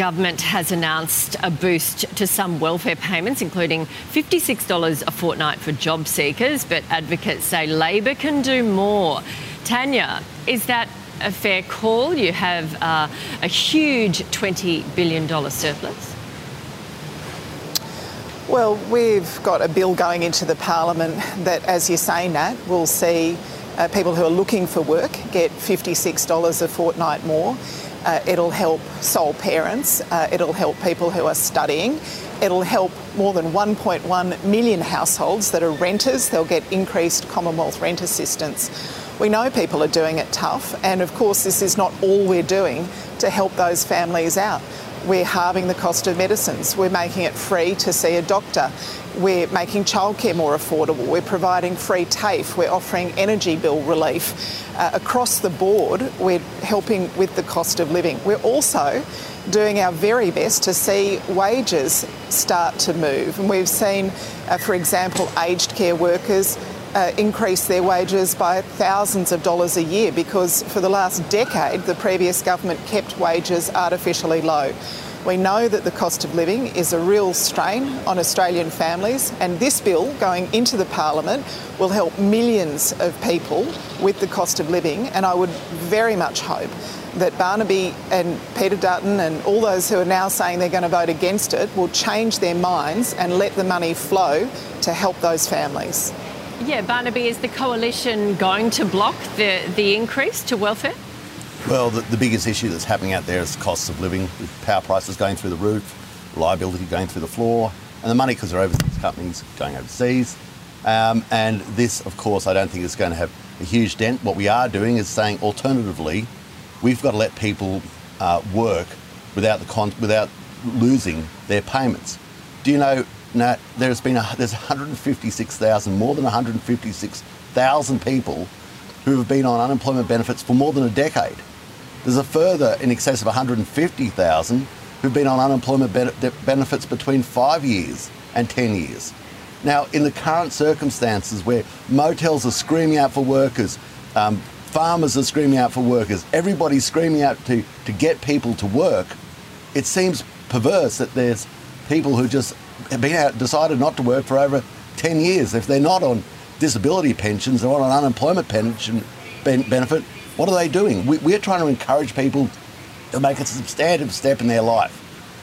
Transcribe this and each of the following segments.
government has announced a boost to some welfare payments, including $56 a fortnight for job seekers, but advocates say Labor can do more. Tanya, is that a fair call? You have uh, a huge $20 billion surplus. Well, we've got a bill going into the parliament that, as you say, Nat, will see uh, people who are looking for work get $56 a fortnight more. Uh, it'll help sole parents. Uh, it'll help people who are studying. It'll help more than 1.1 million households that are renters. They'll get increased Commonwealth rent assistance. We know people are doing it tough, and of course, this is not all we're doing to help those families out. We're halving the cost of medicines. We're making it free to see a doctor. We're making childcare more affordable. We're providing free TAFE. We're offering energy bill relief. Uh, across the board, we're helping with the cost of living. We're also doing our very best to see wages start to move. And we've seen, uh, for example, aged care workers uh, increase their wages by thousands of dollars a year because for the last decade the previous government kept wages artificially low. We know that the cost of living is a real strain on Australian families, and this bill going into the Parliament will help millions of people with the cost of living. And I would very much hope that Barnaby and Peter Dutton and all those who are now saying they're going to vote against it will change their minds and let the money flow to help those families. Yeah, Barnaby, is the coalition going to block the, the increase to welfare? Well, the, the biggest issue that's happening out there is costs of living, with power prices going through the roof, liability going through the floor, and the money because they're overseas companies going overseas. Um, and this, of course, I don't think is going to have a huge dent. What we are doing is saying, alternatively, we've got to let people uh, work without the con- without losing their payments. Do you know now, there's been a, there's 156,000, more than 156,000 people who have been on unemployment benefits for more than a decade. There's a further in excess of 150,000 who've been on unemployment benefits between five years and 10 years. Now, in the current circumstances where motels are screaming out for workers, um, farmers are screaming out for workers, everybody's screaming out to, to get people to work, it seems perverse that there's people who just have been out, decided not to work for over 10 years. If they're not on disability pensions, they're on an unemployment pension benefit, what are they doing? We, are trying to encourage people to make a substantive step in their life.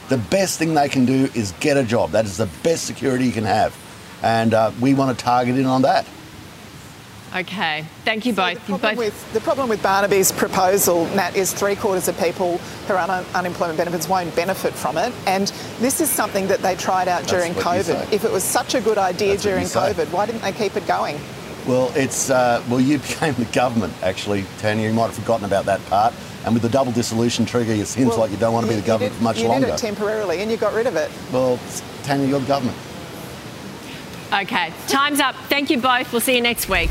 The best thing they can do is get a job. That is the best security you can have. And uh, we want to target in on that. Okay, thank you both. The, problem both... With, the problem with Barnaby's proposal, Nat, is three quarters of people who are on un- unemployment benefits won't benefit from it. And this is something that they tried out That's during COVID. If it was such a good idea That's during COVID, why didn't they keep it going? Well, it's uh, well, you became the government actually, Tanya. You might have forgotten about that part. And with the double dissolution trigger, it seems well, like you don't want to be the government did, for much you longer. You did it temporarily, and you got rid of it. Well, Tanya, you're the government. Okay, time's up. Thank you both. We'll see you next week.